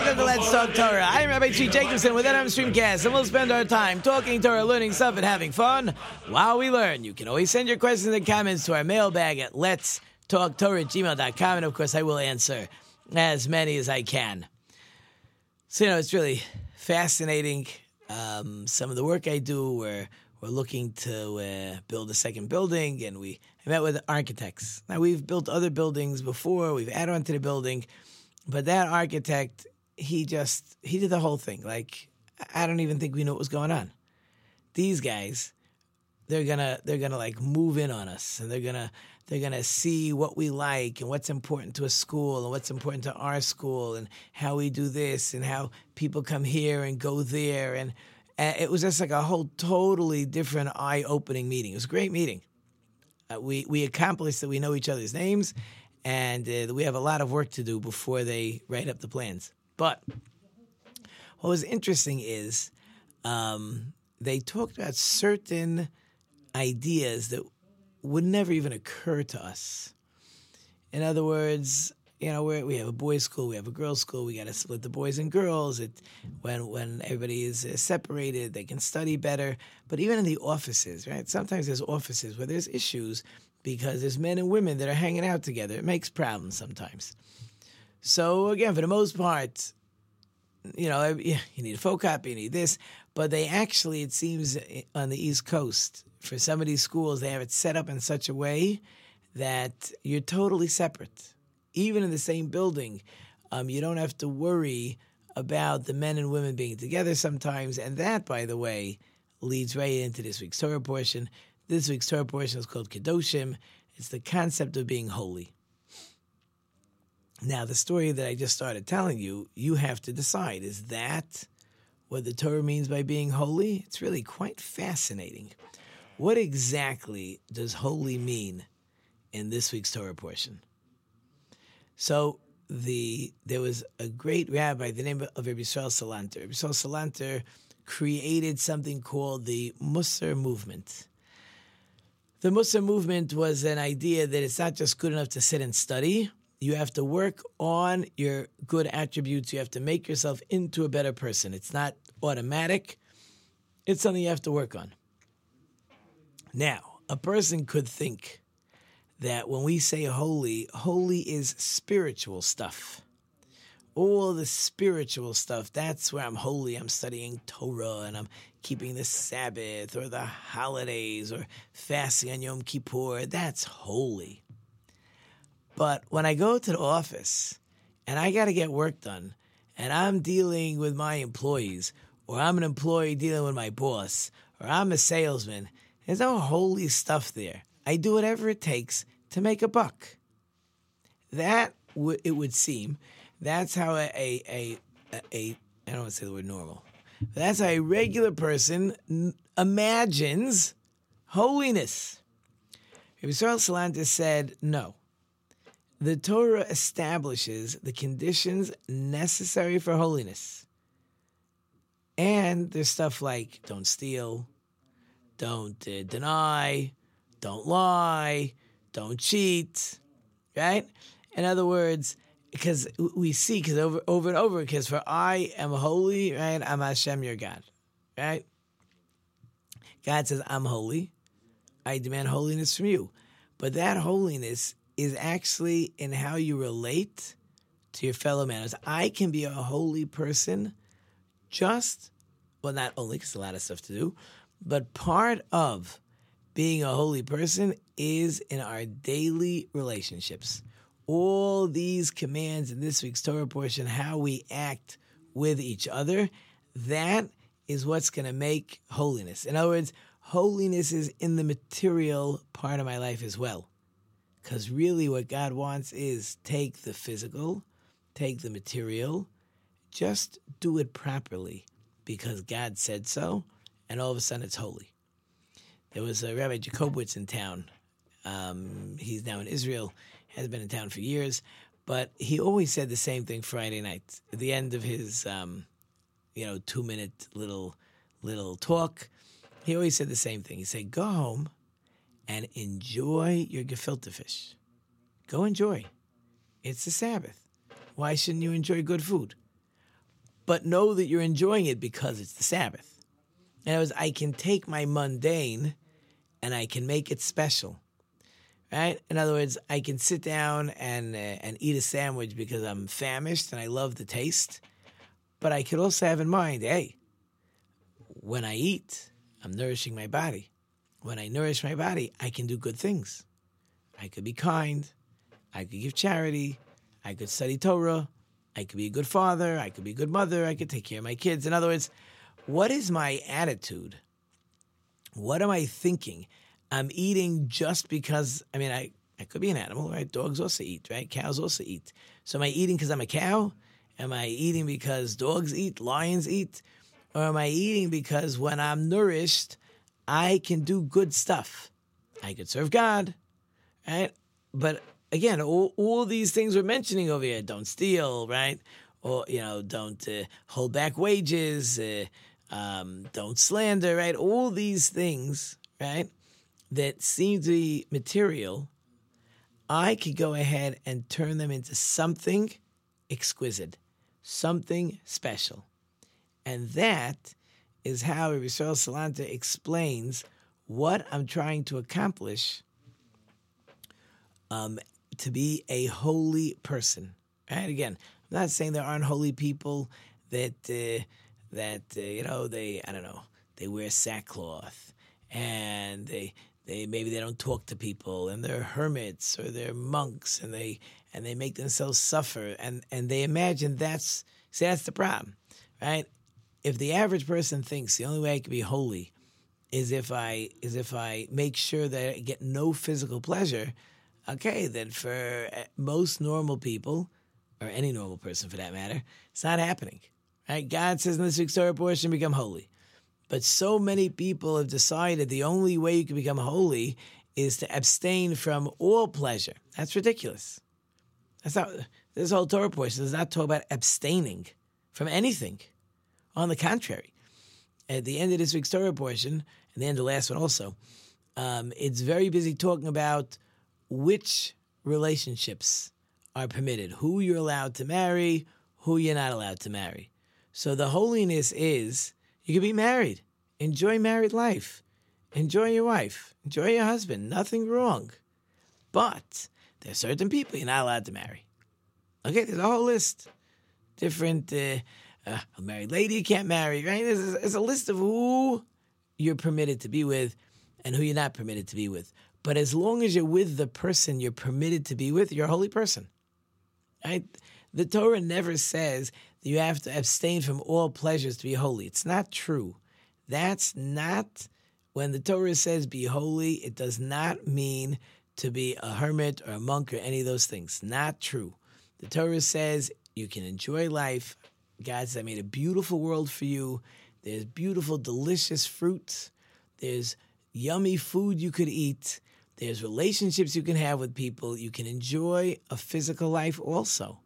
welcome to Let's Talk Torah. I'm Rabbi Tzvi Jacobson with NRM Streamcast, and we'll spend our time talking Torah, learning stuff, and having fun while we learn. You can always send your questions and comments to our mailbag at Let's Talk gmail.com, and of course, I will answer as many as I can. So, you know, it's really fascinating. Um, some of the work I do, where we're looking to uh, build a second building, and we I met with architects. Now, we've built other buildings before, we've added on to the building, but that architect, he just, he did the whole thing. Like, I don't even think we knew what was going on. These guys, they're gonna they're gonna like move in on us and they're gonna they're gonna see what we like and what's important to a school and what's important to our school and how we do this and how people come here and go there and, it was just like a whole totally different eye-opening meeting it was a great meeting uh, we we accomplished that we know each other's names and uh, we have a lot of work to do before they write up the plans but what was interesting is um, they talked about certain ideas that would never even occur to us. In other words, you know, we have a boys' school, we have a girls' school. We got to split the boys and girls. It when when everybody is uh, separated, they can study better. But even in the offices, right? Sometimes there's offices where there's issues because there's men and women that are hanging out together. It makes problems sometimes. So again, for the most part, you know, you need a photocopy, you need this, but they actually, it seems, on the East Coast, for some of these schools, they have it set up in such a way that you're totally separate. Even in the same building, um, you don't have to worry about the men and women being together sometimes. And that, by the way, leads right into this week's Torah portion. This week's Torah portion is called Kedoshim. It's the concept of being holy. Now, the story that I just started telling you, you have to decide is that what the Torah means by being holy? It's really quite fascinating. What exactly does holy mean in this week's Torah portion? So, the there was a great rabbi, the name of Rabbi Yisrael Salanter. Rabbi Yisrael Salanter created something called the Musar movement. The Musar movement was an idea that it's not just good enough to sit and study, you have to work on your good attributes. You have to make yourself into a better person. It's not automatic, it's something you have to work on. Now, a person could think that when we say holy, holy is spiritual stuff. All the spiritual stuff, that's where I'm holy. I'm studying Torah and I'm keeping the Sabbath or the holidays or fasting on Yom Kippur. That's holy. But when I go to the office and I got to get work done and I'm dealing with my employees or I'm an employee dealing with my boss or I'm a salesman, there's no holy stuff there. I do whatever it takes to make a buck. That w- it would seem that's how a a a, I don't want to say the word normal. That's how a regular person n- imagines holiness. Rabbi Yisrael Salanter said no the Torah establishes the conditions necessary for holiness. And there's stuff like don't steal, don't uh, deny, don't lie, don't cheat, right? In other words, because we see, because over, over and over, because for I am holy, right? I'm Hashem, your God, right? God says, I'm holy. I demand holiness from you. But that holiness is actually in how you relate to your fellow man. I can be a holy person just, well, not only because a lot of stuff to do, but part of being a holy person is in our daily relationships. All these commands in this week's Torah portion, how we act with each other, that is what's going to make holiness. In other words, holiness is in the material part of my life as well. Because really, what God wants is take the physical, take the material, just do it properly because God said so, and all of a sudden it's holy. There was a Rabbi Jacobowitz in town. Um, he's now in Israel, has been in town for years, but he always said the same thing Friday night at the end of his, um, you know, two minute little little talk. He always said the same thing. He said, "Go home and enjoy your gefilte fish. Go enjoy. It's the Sabbath. Why shouldn't you enjoy good food? But know that you're enjoying it because it's the Sabbath. In other words, I can take my mundane and I can make it special. Right? In other words, I can sit down and uh, and eat a sandwich because I'm famished and I love the taste. But I could also have in mind, hey, when I eat, I'm nourishing my body. When I nourish my body, I can do good things. I could be kind. I could give charity. I could study Torah. I could be a good father. I could be a good mother. I could take care of my kids. In other words, what is my attitude? What am I thinking? I'm eating just because, I mean, I, I could be an animal, right? Dogs also eat, right? Cows also eat. So am I eating because I'm a cow? Am I eating because dogs eat, lions eat? Or am I eating because when I'm nourished, I can do good stuff? I could serve God, right? But again, all, all these things we're mentioning over here don't steal, right? Or, you know, don't uh, hold back wages, uh, um, don't slander, right? All these things, right, that seem to be material, I could go ahead and turn them into something exquisite, something special. And that is how Yisrael Salanter explains what I'm trying to accomplish um, to be a holy person. Right? Again, I'm not saying there aren't holy people that uh, that uh, you know they I don't know they wear sackcloth and they they maybe they don't talk to people and they're hermits or they're monks and they and they make themselves suffer and and they imagine that's see that's the problem right if the average person thinks the only way I can be holy is if I is if I make sure that I get no physical pleasure okay, then for uh, most normal people, or any normal person for that matter, it's not happening. Right? God says in this week's Torah portion, become holy. But so many people have decided the only way you can become holy is to abstain from all pleasure. That's ridiculous. That's not this whole Torah portion does not talk about abstaining from anything. On the contrary, at the end of this week's Torah portion, and the end of the last one also, um, it's very busy talking about which relationships are permitted, who you're allowed to marry, who you're not allowed to marry. So the holiness is you can be married, enjoy married life, enjoy your wife, enjoy your husband, nothing wrong. But there's certain people you're not allowed to marry. Okay, there's a whole list. Different, uh, uh, a married lady can't marry, right? There's a list of who you're permitted to be with and who you're not permitted to be with. But as long as you're with the person you're permitted to be with, you're a holy person. Right? The Torah never says that you have to abstain from all pleasures to be holy. It's not true. That's not when the Torah says be holy, it does not mean to be a hermit or a monk or any of those things. Not true. The Torah says you can enjoy life. God says, I made a beautiful world for you. There's beautiful, delicious fruits. There's yummy food you could eat. There's relationships you can have with people. You can enjoy a physical life also.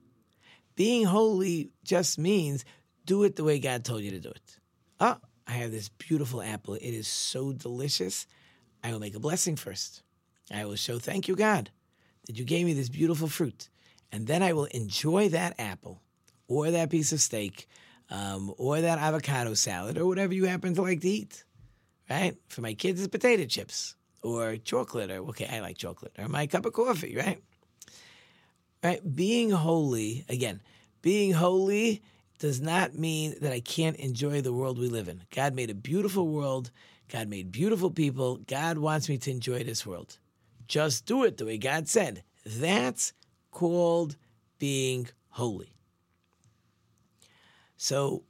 Being holy just means do it the way God told you to do it. Oh, I have this beautiful apple. It is so delicious. I will make a blessing first. I will show thank you, God, that you gave me this beautiful fruit. And then I will enjoy that apple or that piece of steak um, or that avocado salad or whatever you happen to like to eat. Right? For my kids, it's potato chips or chocolate, or okay, I like chocolate, or my cup of coffee, right? Right? Being holy, again, being holy does not mean that I can't enjoy the world we live in. God made a beautiful world. God made beautiful people. God wants me to enjoy this world. Just do it the way God said. That's called being holy. So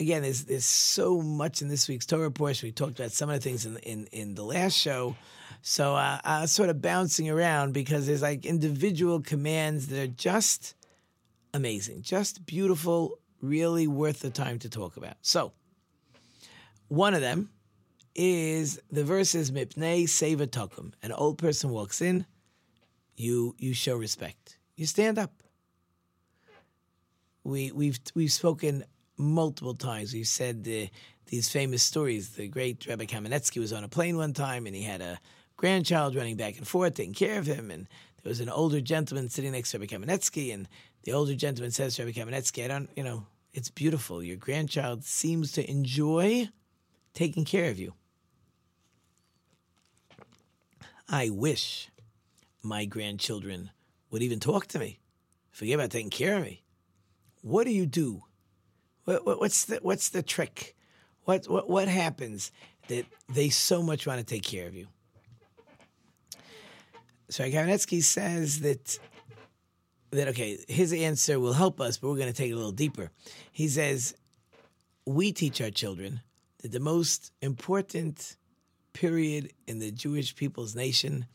again, there's there's so much in this week's Torah portion. We talked about some of the things in in, in the last show. So uh, I was sort of bouncing around because there's like individual commands that are just amazing, just beautiful, really worth the time to talk about. So, one of them is the verse is Mipnei Seva Tokum. An old person walks in, you you show respect. You stand up. We we've we've spoken multiple times. We've said the, these famous stories. The great Rabbi Kamenetsky was on a plane one time, and he had a grandchild running back and forth, taking care of him, and there was an older gentleman sitting next to Rabbi Kamenetsky, and the older gentleman says to Rabbi Kamenetsky, I don't, you know, it's beautiful. Your grandchild seems to enjoy taking care of you. I wish my grandchildren would even talk to me. Forget about taking care of me. What do you do? What, what, what's the what's the trick? What, what what happens that they so much want to take care of you? So Kamenetsky says that that okay, his answer will help us, but we're going to take it a little deeper. He says we teach our children that the most important period in the Jewish people's nation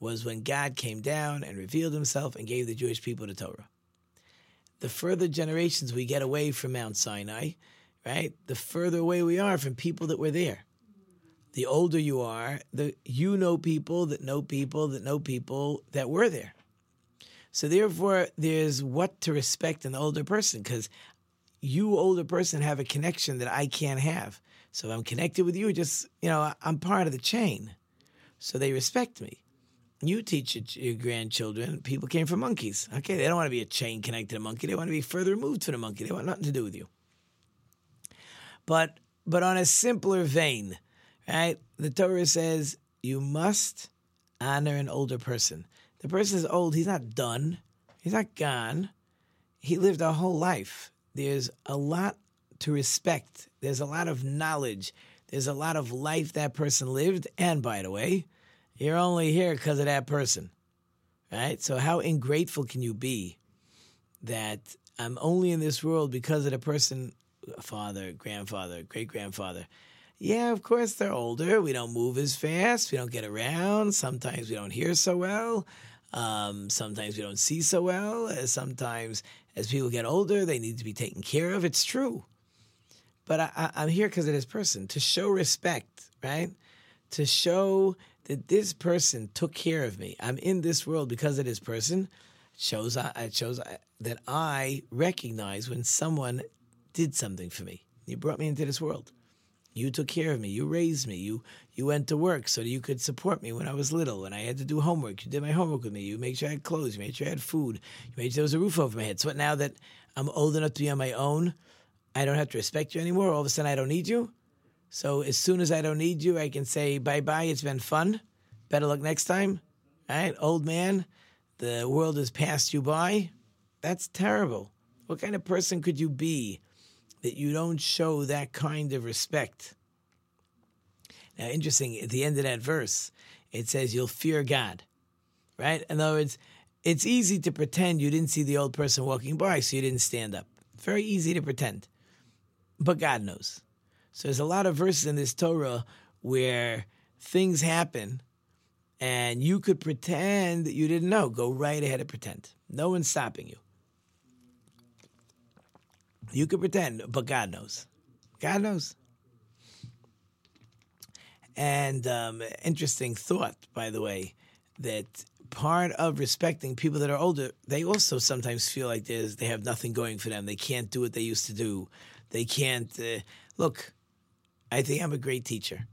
was when God came down and revealed himself and gave the Jewish people the Torah. The further generations we get away from Mount Sinai, right, the further away we are from people that were there. The older you are, the you know people that know people that know people that were there. So therefore, there's what to respect in the older person because you, older person, have a connection that I can't have. So I'm connected with you, just you know, I'm part of the chain. So they respect me. You teach your grandchildren, people came from monkeys. Okay, they don't want to be a chain connected to a monkey. They want to be further removed from the monkey. They want nothing to do with you. But but on a simpler vein, right? The Torah says you must honor an older person. The person is old, he's not done, he's not gone. He lived a whole life. There's a lot to respect, there's a lot of knowledge, there's a lot of life that person lived. And by the way, you're only here because of that person, right? So, how ungrateful can you be that I'm only in this world because of the person, father, grandfather, great grandfather? Yeah, of course they're older. We don't move as fast. We don't get around. Sometimes we don't hear so well. Um, sometimes we don't see so well. Sometimes, as people get older, they need to be taken care of. It's true. But I, am here because of this person to show respect, right? To show that this person took care of me. I'm in this world because of this person. Shows it shows that I recognize when someone did something for me. You brought me into this world. You took care of me. You raised me. You you went to work so that you could support me when I was little and I had to do homework. You did my homework with me. You made sure I had clothes. You made sure I had food. You made sure there was a roof over my head. So now that I'm old enough to be on my own, I don't have to respect you anymore. All of a sudden, I don't need you. So as soon as I don't need you, I can say bye bye. It's been fun. Better luck next time. All right, old man, the world has passed you by. That's terrible. What kind of person could you be that you don't show that kind of respect? Now, interesting, at the end of that verse, it says you'll fear God, right? In other words, it's easy to pretend you didn't see the old person walking by, so you didn't stand up. Very easy to pretend. But God knows. So there's a lot of verses in this Torah where things happen and you could pretend that you didn't know. Go right ahead and pretend. No one's stopping you. You could pretend, but God knows. God knows. And um, interesting thought, by the way, that part of respecting people that are older, they also sometimes feel like they have nothing going for them. They can't do what they used to do. They can't uh, look. I think I'm a great teacher.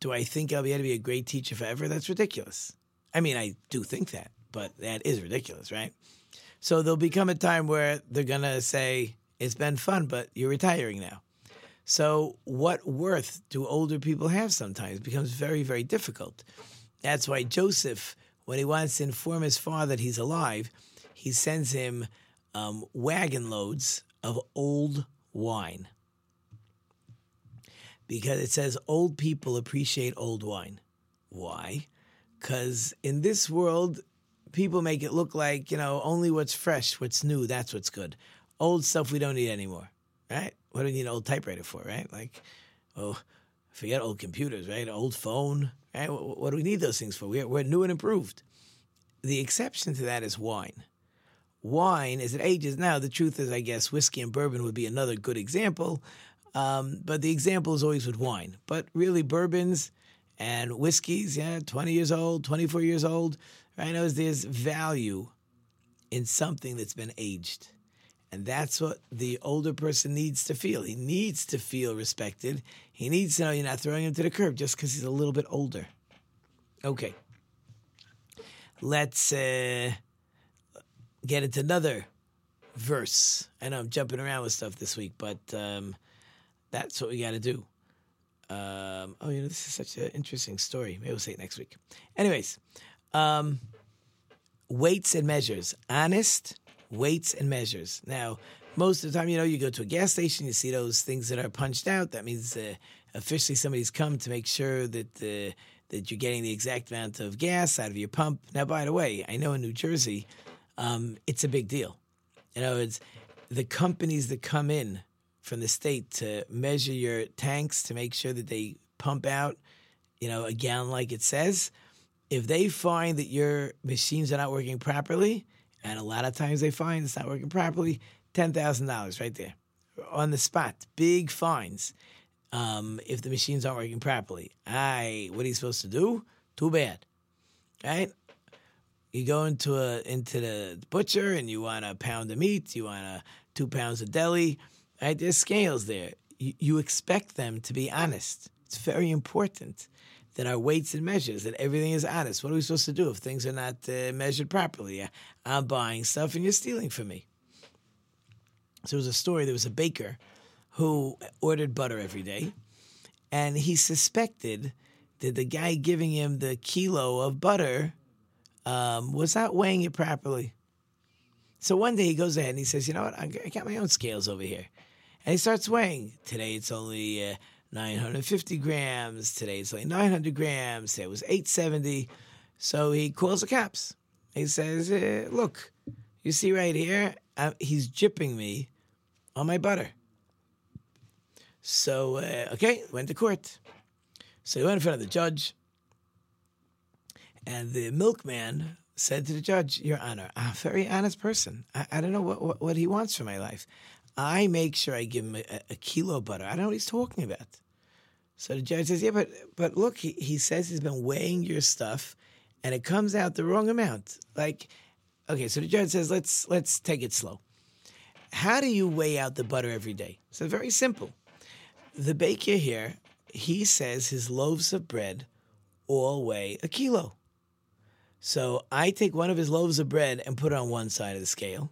Do I think I'll be able to be a great teacher forever? That's ridiculous. I mean, I do think that, but that is ridiculous, right? So there'll become a time where they're going to say, it's been fun, but you're retiring now. So, what worth do older people have sometimes? It becomes very, very difficult. That's why Joseph, when he wants to inform his father that he's alive, he sends him um, wagon loads of old wine because it says old people appreciate old wine. Why? Because in this world, people make it look like, you know, only what's fresh, what's new, that's what's good. Old stuff we don't need anymore, right? What do we need an old typewriter for, right? Like, oh, forget old computers, right? Old phone, right? What, do we need those things for? We're, we're new and improved. The exception to that is wine. wine as it ages. Now, the truth is, I guess whiskey and bourbon would be another good example, um, but the example is always with wine. But really, bourbons and whiskeys, yeah, 20 years old, 24 years old, right? Knows there's value in something that's been aged. And that's what the older person needs to feel. He needs to feel respected. He needs to know you're not throwing him to the curb just because he's a little bit older. Okay. Let's uh, get into another verse. I know I'm jumping around with stuff this week, but um, that's what we got to do. Um, oh, you know, this is such an interesting story. Maybe we'll say it next week. Anyways, um, weights and measures. Honest weights and measures. Now, most of the time, you know, you go to a gas station, you see those things that are punched out. That means uh, officially somebody's come to make sure that uh, that you're getting the exact amount of gas out of your pump. Now, by the way, I know in New Jersey, um, it's a big deal. You know, it's the companies that come in from the state to measure your tanks to make sure that they pump out, you know, a gallon like it says. If they find that your machines are not working properly, and a lot of times they find it's not working properly, ten thousand dollars right there on the spot, big fines. Um, if the machines aren't working properly, I what are you supposed to do? Too bad, right? You go into a into the butcher and you want a pound of meat, you want a two pounds of deli, right? There's scales there. You, you expect them to be honest. It's very important that our weights and measures, that everything is honest. What are we supposed to do if things are not uh, measured properly? I'm buying stuff and you're stealing from me. So there was a story. There was a baker who ordered butter every day, and he suspected that the guy giving him the kilo of butter um, was not weighing it properly. So one day he goes ahead and he says, "You know what? I got my own scales over here," and he starts weighing. Today it's only uh, 950 grams. Today it's only 900 grams. Today it was 870. So he calls the cops. He says, uh, "Look, you see right here, uh, he's jipping me on my butter." So uh, okay, went to court. So he went in front of the judge, and the milkman said to the judge, "Your Honor, I'm a very honest person. I, I don't know what, what, what he wants for my life. I make sure I give him a, a, kilo butter. I don't know what he's talking about." So the judge says, "Yeah, but but look, he, he says he's been weighing your stuff, and it comes out the wrong amount. Like, okay, so the judge says, let's let's take it slow. How do you weigh out the butter every day? So very simple. The baker here, he says his loaves of bread all weigh a kilo. So I take one of his loaves of bread and put it on one side of the scale.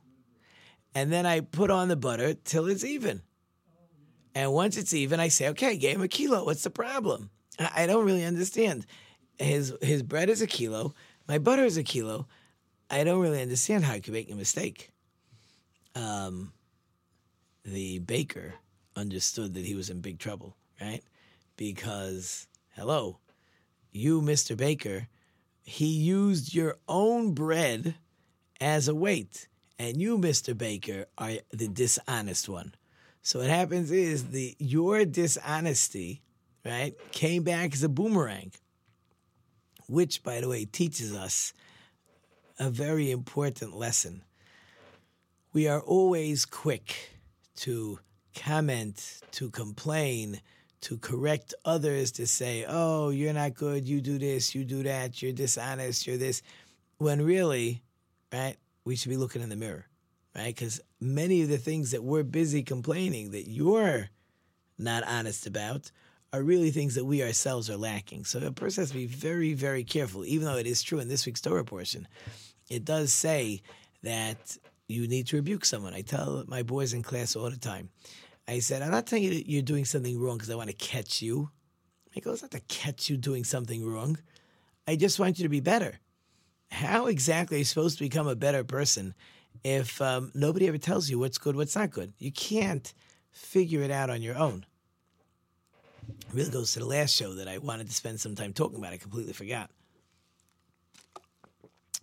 And then I put on the butter till it's even. And once it's even, I say, okay, I gave him a kilo. What's the problem? I don't really understand. His his bread is a kilo. My butter is a kilo. I don't really understand how I could make a mistake. Um, the baker understood that he was in big trouble, right? Because, hello, you, Mr. Baker, he used your own bread as a weight. And you, Mr. Baker, are the dishonest one. So what happens is the your dishonesty, right, came back as a boomerang, which, by the way, teaches us a very important lesson. We are always quick to comment, to complain, to correct others, to say, oh, you're not good, you do this, you do that, you're dishonest, you're this, when really, right, we should be looking in the mirror, right? Because many of the things that we're busy complaining that you're not honest about are really things that we ourselves are lacking. So a person has to be very, very careful, even though it is true in this week's Torah portion. It does say that you need to rebuke someone. I tell my boys in class all the time. I said, I'm not telling you that you're doing something wrong because I want to catch you. I go, it's not to catch you doing something wrong. I just want you to be better. How exactly are you supposed to become a better person if um, nobody ever tells you what's good, what's not good? You can't figure it out on your own. It really goes to the last show that I wanted to spend some time talking about. I completely forgot.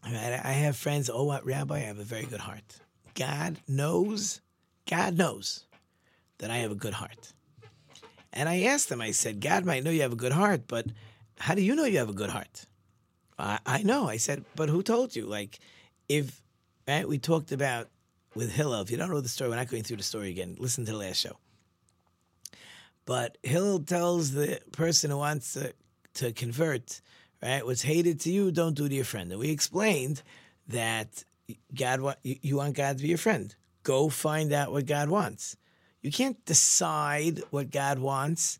I have friends, oh, what, Rabbi, I have a very good heart. God knows, God knows that I have a good heart. And I asked them, I said, God might know you have a good heart, but how do you know you have a good heart? I, I know. I said, but who told you? Like, if right? We talked about with Hillel. If you don't know the story, we're not going through the story again. Listen to the last show. But Hillel tells the person who wants to, to convert, right? What's hated to you, don't do to your friend. And we explained that God you want God to be your friend. Go find out what God wants. You can't decide what God wants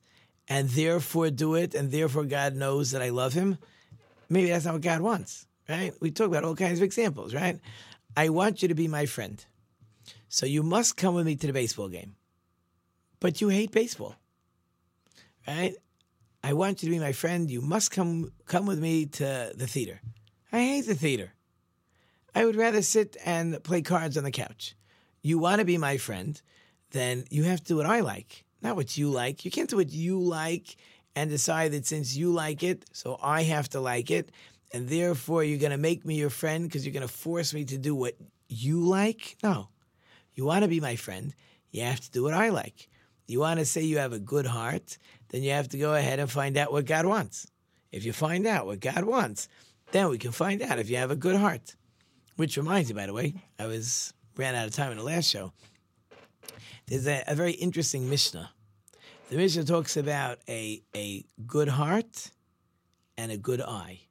and therefore do it, and therefore God knows that I love him. Maybe that's not what God wants, right? We talk about all kinds of examples, right? I want you to be my friend. So you must come with me to the baseball game. But you hate baseball. Right? I want you to be my friend. You must come come with me to the theater. I hate the theater. I would rather sit and play cards on the couch. You want to be my friend, then you have to do what I like, not what you like. You can't do what you like and decide that since you like it, so I have to like it, and therefore you're going to make me your friend because you're going to force me to do what you like. No. You want to be my friend, you have to do what I like. You want to say you have a good heart, then you have to go ahead and find out what God wants. If you find out what God wants, then we can find out if you have a good heart. Which reminds me, by the way, I was ran out of time in the last show. There's a, a very interesting Mishnah. The Mishnah talks about a a good heart and a good eye.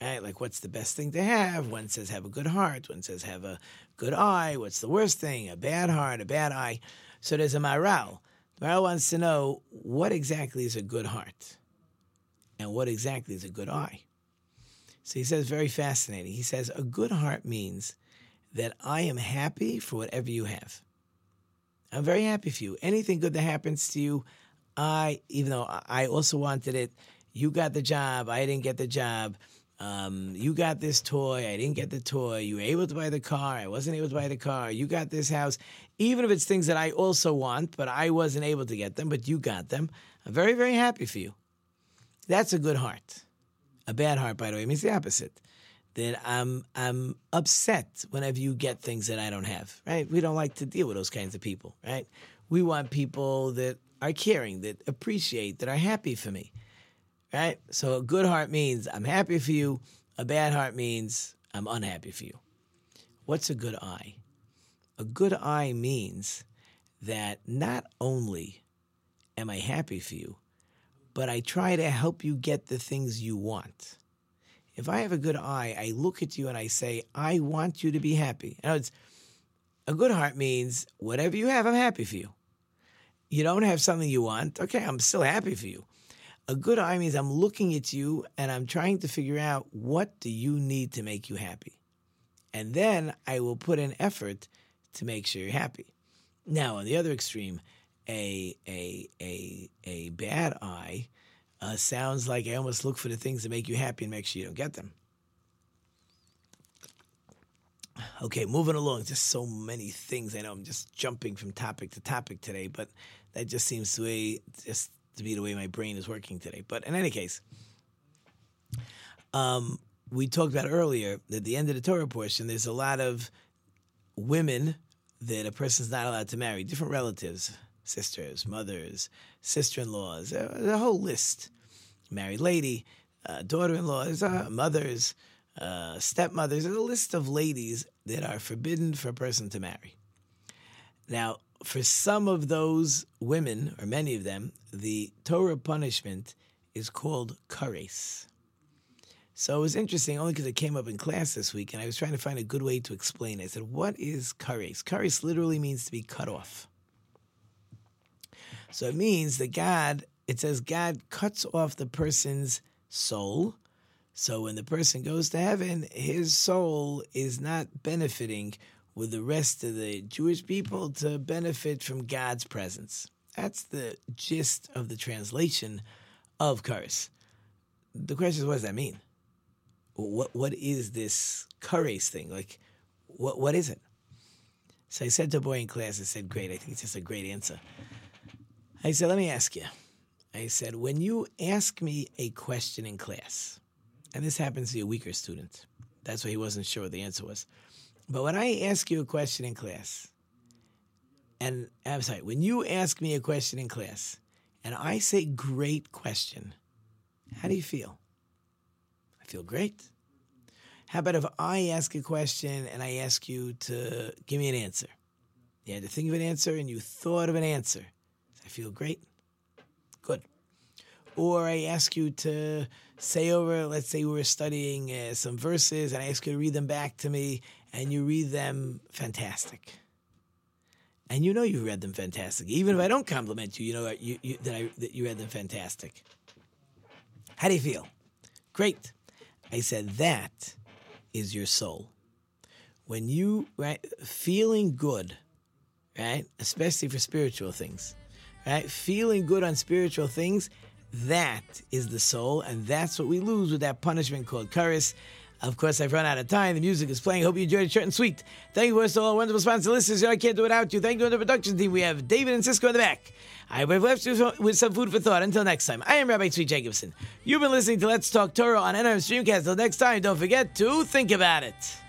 Right? Like what's the best thing to have? One says have a good heart, one says have a good eye. What's the worst thing? A bad heart, a bad eye. So there's a Maharal. The Maharal wants to know what exactly is a good heart and what exactly is a good eye. So he says, very fascinating. He says, a good heart means that I am happy for whatever you have. I'm very happy for you. Anything good that happens to you, I, even though I also wanted it, you got the job, I didn't get the job. Um, you got this toy, I didn't get the toy. You were able to buy the car, I wasn't able to buy the car. You got this house. Even if it's things that I also want, but I wasn't able to get them, but you got them. I'm very, very happy for you. That's a good heart. A bad heart, by the way, means the opposite. That I'm I'm upset whenever you get things that I don't have. Right? We don't like to deal with those kinds of people. Right? We want people that are caring, that appreciate, that are happy for me. Right? So a good heart means I'm happy for you. A bad heart means I'm unhappy for you. What's a good eye? A good eye means that not only am I happy for you, but I try to help you get the things you want. If I have a good eye, I look at you and I say, I want you to be happy. Now, it's a good heart means whatever you have, I'm happy for you. You don't have something you want, okay, I'm still happy for you. A good eye means I'm looking at you and I'm trying to figure out what do you need to make you happy. And then I will put in effort to make sure you're happy. Now, on the other extreme, a a a a bad eye uh, sounds like I almost look for the things that make you happy and make sure you don't get them. Okay, moving along. Just so many things. I know I'm just jumping from topic to topic today, but that just seems to be just to be the way my brain is working today. But in any case, um, we talked about earlier at the end of the Torah portion. There's a lot of women that a person's not allowed to marry, different relatives sisters, mothers, sister in laws, a, whole list. Married lady, uh, daughter in laws, uh, mothers, uh, stepmothers. There's a list of ladies that are forbidden for a person to marry. Now, for some of those women, or many of them, the Torah punishment is called kares. So it was interesting only because it came up in class this week, and I was trying to find a good way to explain it. I said, What is kares? Kares literally means to be cut off. So it means that God, it says God cuts off the person's soul. So when the person goes to heaven, his soul is not benefiting with the rest of the Jewish people to benefit from God's presence. That's the gist of the translation of kares. The question is, what does that mean? What what is this kares thing? Like, what what is it? So I said to a boy in class, I said, "Great, I think it's just a great answer." I said, let me ask you. I said, when you ask me a question in class, and this happens to be a weaker student, that's why he wasn't sure what the answer was. But when I ask you a question in class, and I'm sorry, when you ask me a question in class, and I say, great question, how do you feel? I feel great. How about if I ask a question and I ask you to give me an answer? You had to think of an answer and you thought of an answer. I feel great? Good. Or I ask you to say over, let's say we were studying uh, some verses and I ask you to read them back to me and you read them fantastic. And you know you read them fantastic. Even if I don't compliment you, you know you, you, that, I, that you read them fantastic. How do you feel? Great. I said that is your soul. When you right feeling good, right, especially for spiritual things, right, feeling good on spiritual things, that is the soul, and that's what we lose with that punishment called kares. Of course, I've run out of time. The music is playing. Hope you enjoyed it short and sweet. Thank you for all our wonderful sponsors, listeners. I can't do it without you. Thank you to the production team. We have David and Cisco in the back. I have left you with some food for thought. Until next time, I am Rabbi Tzvi Jacobson. You've been listening to Let's Talk Torah on NRM Streamcast. Until next time, don't forget to think about it.